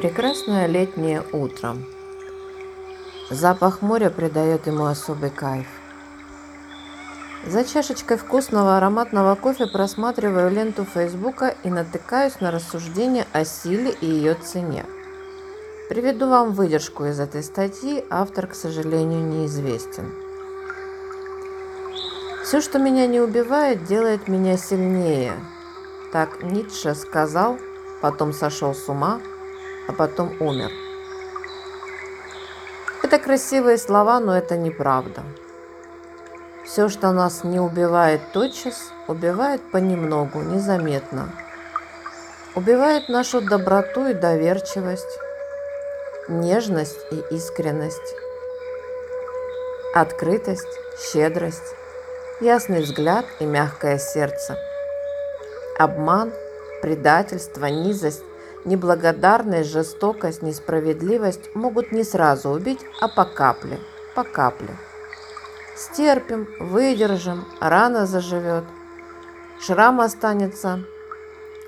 Прекрасное летнее утро. Запах моря придает ему особый кайф. За чашечкой вкусного ароматного кофе просматриваю ленту Фейсбука и натыкаюсь на рассуждения о силе и ее цене. Приведу вам выдержку из этой статьи, автор, к сожалению, неизвестен. Все, что меня не убивает, делает меня сильнее. Так Ницше сказал, потом сошел с ума, а потом умер. Это красивые слова, но это неправда. Все, что нас не убивает тотчас, убивает понемногу, незаметно. Убивает нашу доброту и доверчивость, нежность и искренность, открытость, щедрость, ясный взгляд и мягкое сердце, обман, предательство, низость, неблагодарность, жестокость, несправедливость могут не сразу убить, а по капле, по капле. Стерпим, выдержим, рана заживет, шрам останется,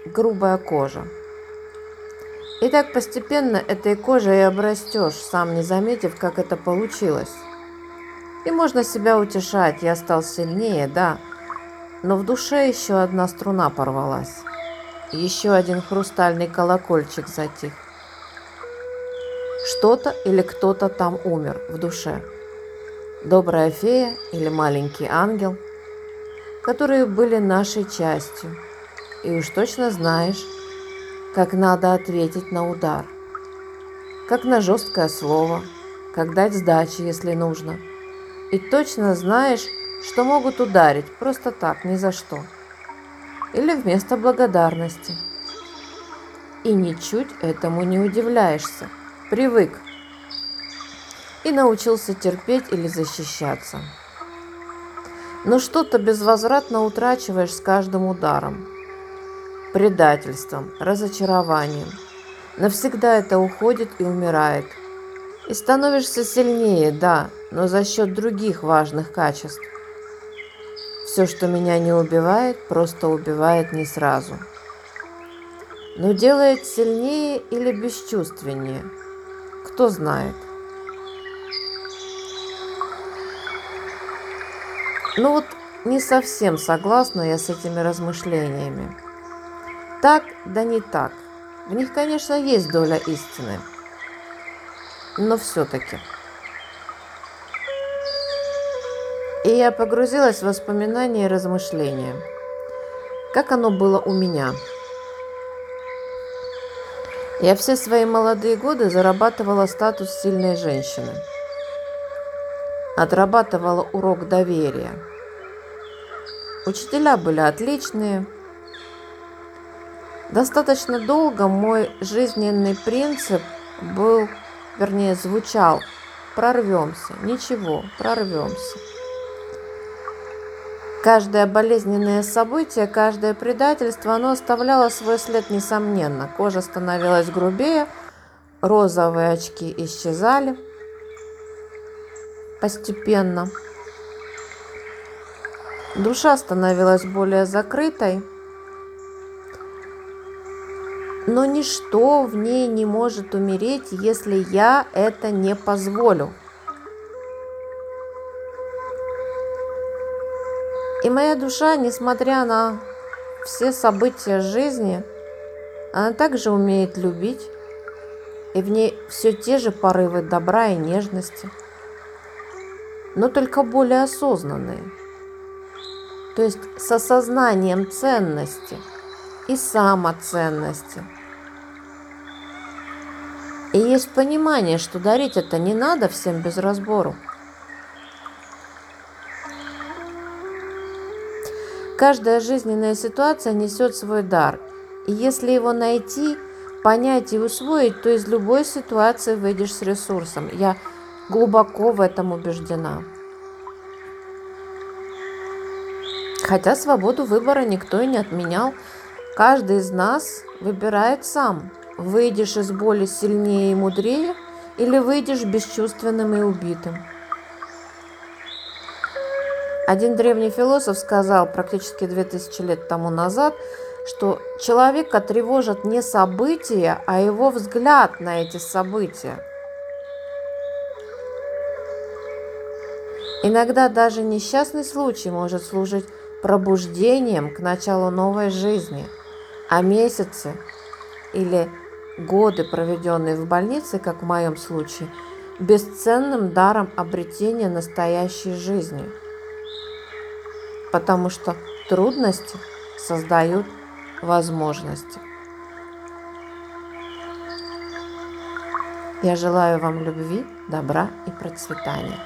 грубая кожа. И так постепенно этой кожей и обрастешь, сам не заметив, как это получилось. И можно себя утешать, я стал сильнее, да, но в душе еще одна струна порвалась. Еще один хрустальный колокольчик затих. Что-то или кто-то там умер в душе. Добрая фея или маленький ангел, которые были нашей частью. И уж точно знаешь, как надо ответить на удар. Как на жесткое слово, как дать сдачи, если нужно. И точно знаешь, что могут ударить просто так, ни за что или вместо благодарности. И ничуть этому не удивляешься. Привык. И научился терпеть или защищаться. Но что-то безвозвратно утрачиваешь с каждым ударом. Предательством, разочарованием. Навсегда это уходит и умирает. И становишься сильнее, да, но за счет других важных качеств. Все, что меня не убивает, просто убивает не сразу. Но делает сильнее или бесчувственнее, кто знает. Ну вот не совсем согласна я с этими размышлениями. Так, да не так. В них, конечно, есть доля истины. Но все-таки. И я погрузилась в воспоминания и размышления. Как оно было у меня? Я все свои молодые годы зарабатывала статус сильной женщины. Отрабатывала урок доверия. Учителя были отличные. Достаточно долго мой жизненный принцип был, вернее, звучал «прорвемся, ничего, прорвемся». Каждое болезненное событие, каждое предательство, оно оставляло свой след несомненно. Кожа становилась грубее, розовые очки исчезали постепенно. Душа становилась более закрытой, но ничто в ней не может умереть, если я это не позволю. И моя душа, несмотря на все события жизни, она также умеет любить, и в ней все те же порывы добра и нежности, но только более осознанные. То есть с осознанием ценности и самоценности. И есть понимание, что дарить это не надо всем без разбору. Каждая жизненная ситуация несет свой дар. И если его найти, понять и усвоить, то из любой ситуации выйдешь с ресурсом. Я глубоко в этом убеждена. Хотя свободу выбора никто и не отменял. Каждый из нас выбирает сам. Выйдешь из боли сильнее и мудрее или выйдешь бесчувственным и убитым. Один древний философ сказал практически 2000 лет тому назад, что человека тревожат не события, а его взгляд на эти события. Иногда даже несчастный случай может служить пробуждением к началу новой жизни, а месяцы или годы, проведенные в больнице, как в моем случае, бесценным даром обретения настоящей жизни. Потому что трудности создают возможности. Я желаю вам любви, добра и процветания.